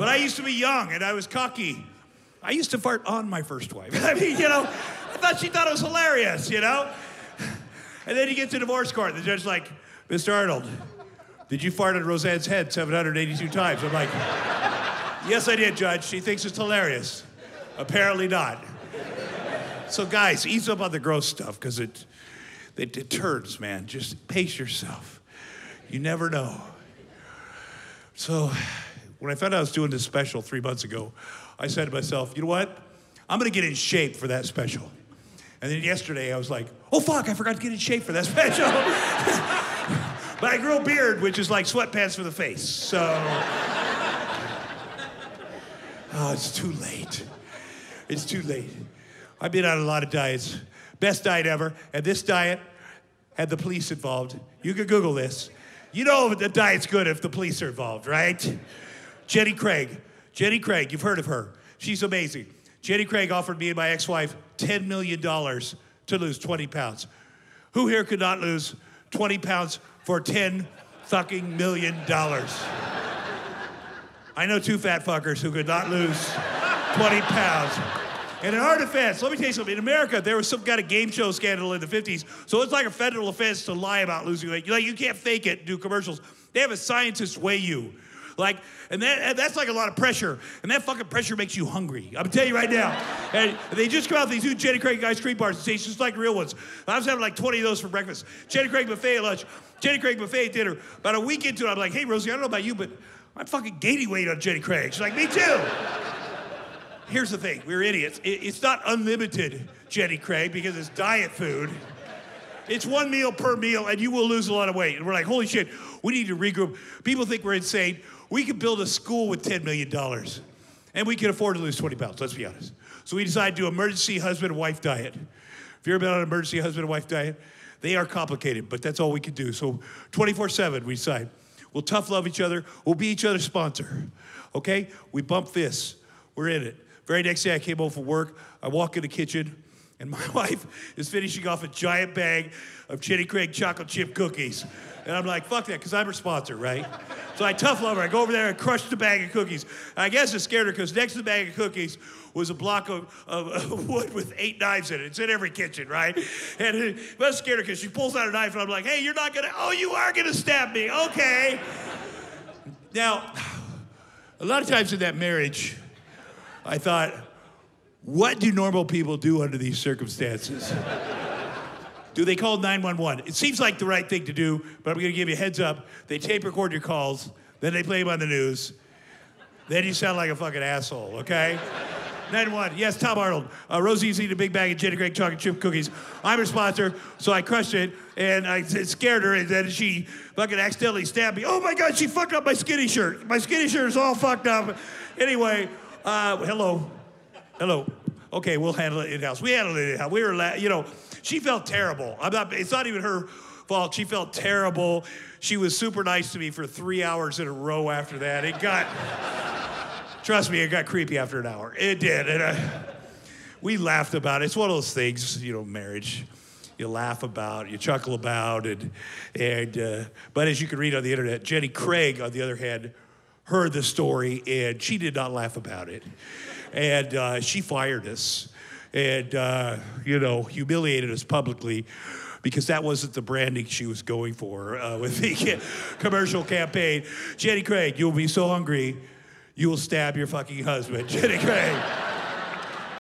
But I used to be young and I was cocky. I used to fart on my first wife. I mean, you know, I thought she thought it was hilarious, you know? And then you get to divorce court, the judge's like, Mr. Arnold, did you fart on Roseanne's head 782 times? I'm like, yes, I did, Judge. She thinks it's hilarious. Apparently not. So, guys, ease up on the gross stuff because it, it, it turns, man. Just pace yourself. You never know. So, when I found out I was doing this special three months ago, I said to myself, you know what? I'm gonna get in shape for that special. And then yesterday I was like, oh fuck, I forgot to get in shape for that special. but I grew a beard, which is like sweatpants for the face. So, oh, it's too late. It's too late. I've been on a lot of diets. Best diet ever. And this diet had the police involved. You can Google this. You know the diet's good if the police are involved, right? Jenny Craig. Jenny Craig, you've heard of her. She's amazing. Jenny Craig offered me and my ex wife $10 million to lose 20 pounds. Who here could not lose 20 pounds for 10 fucking million dollars? I know two fat fuckers who could not lose 20 pounds. And in our defense, let me tell you something. In America, there was some kind of game show scandal in the 50s, so it's like a federal offense to lie about losing weight. Like you can't fake it, do commercials. They have a scientist weigh you. Like, and, that, that's like a lot of pressure. And that fucking pressure makes you hungry. I'm telling you right now. And they just come out with these new Jenny Craig ice cream bars and say it's just like real ones. I was having like 20 of those for breakfast. Jenny Craig buffet at lunch. Jenny Craig buffet at dinner. About a week into it, I'm like, hey, Rosie, I don't know about you, but I'm fucking gaining weight on Jenny Craig. She's like, me too. Here's the thing, we're idiots. It's not unlimited Jenny Craig because it's diet food. It's one meal per meal, and you will lose a lot of weight. And we're like, holy shit, we need to regroup. People think we're insane. We could build a school with $10 million, and we can afford to lose 20 pounds, let's be honest. So we decided to do emergency husband and wife diet. If you're about an emergency husband and wife diet, they are complicated, but that's all we can do. So 24 7, we decide. We'll tough love each other, we'll be each other's sponsor. Okay? We bump fists, we're in it. Very next day, I came home from work. I walk in the kitchen, and my wife is finishing off a giant bag of Jenny Craig chocolate chip cookies. And I'm like, fuck that, because I'm her sponsor, right? So I tough love her. I go over there and crush the bag of cookies. I guess it scared her because next to the bag of cookies was a block of, of, of, wood with eight knives in it. It's in every kitchen, right? And it must scared her because she pulls out a knife and I'm like, hey, you're not gonna, oh, you are gonna stab me, okay. Now, a lot of times in that marriage, I thought, what do normal people do under these circumstances? do they call 911? It seems like the right thing to do, but I'm gonna give you a heads up. They tape record your calls, then they play them on the news. Then you sound like a fucking asshole, okay? 911, yes, Tom Arnold. Uh, Rosie's eating a big bag of Jenny Craig chocolate chip cookies. I'm her sponsor, so I crushed it, and I scared her, and then she fucking accidentally stabbed me. Oh my God, she fucked up my skinny shirt. My skinny shirt is all fucked up. Anyway, uh, hello. Hello. Okay, we'll handle it in house. We handled it in house. We were, la- you know, she felt terrible. I'm not. It's not even her fault. She felt terrible. She was super nice to me for three hours in a row after that. It got. trust me, it got creepy after an hour. It did, and uh, we laughed about it. It's one of those things, you know, marriage. You laugh about, you chuckle about, and and. Uh, but as you can read on the internet, Jenny Craig, on the other hand, heard the story and she did not laugh about it. And uh, she fired us and, uh, you know, humiliated us publicly because that wasn't the branding she was going for uh, with the commercial campaign. Jenny Craig, you'll be so hungry, you will stab your fucking husband. Jenny Craig.